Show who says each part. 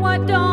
Speaker 1: What don't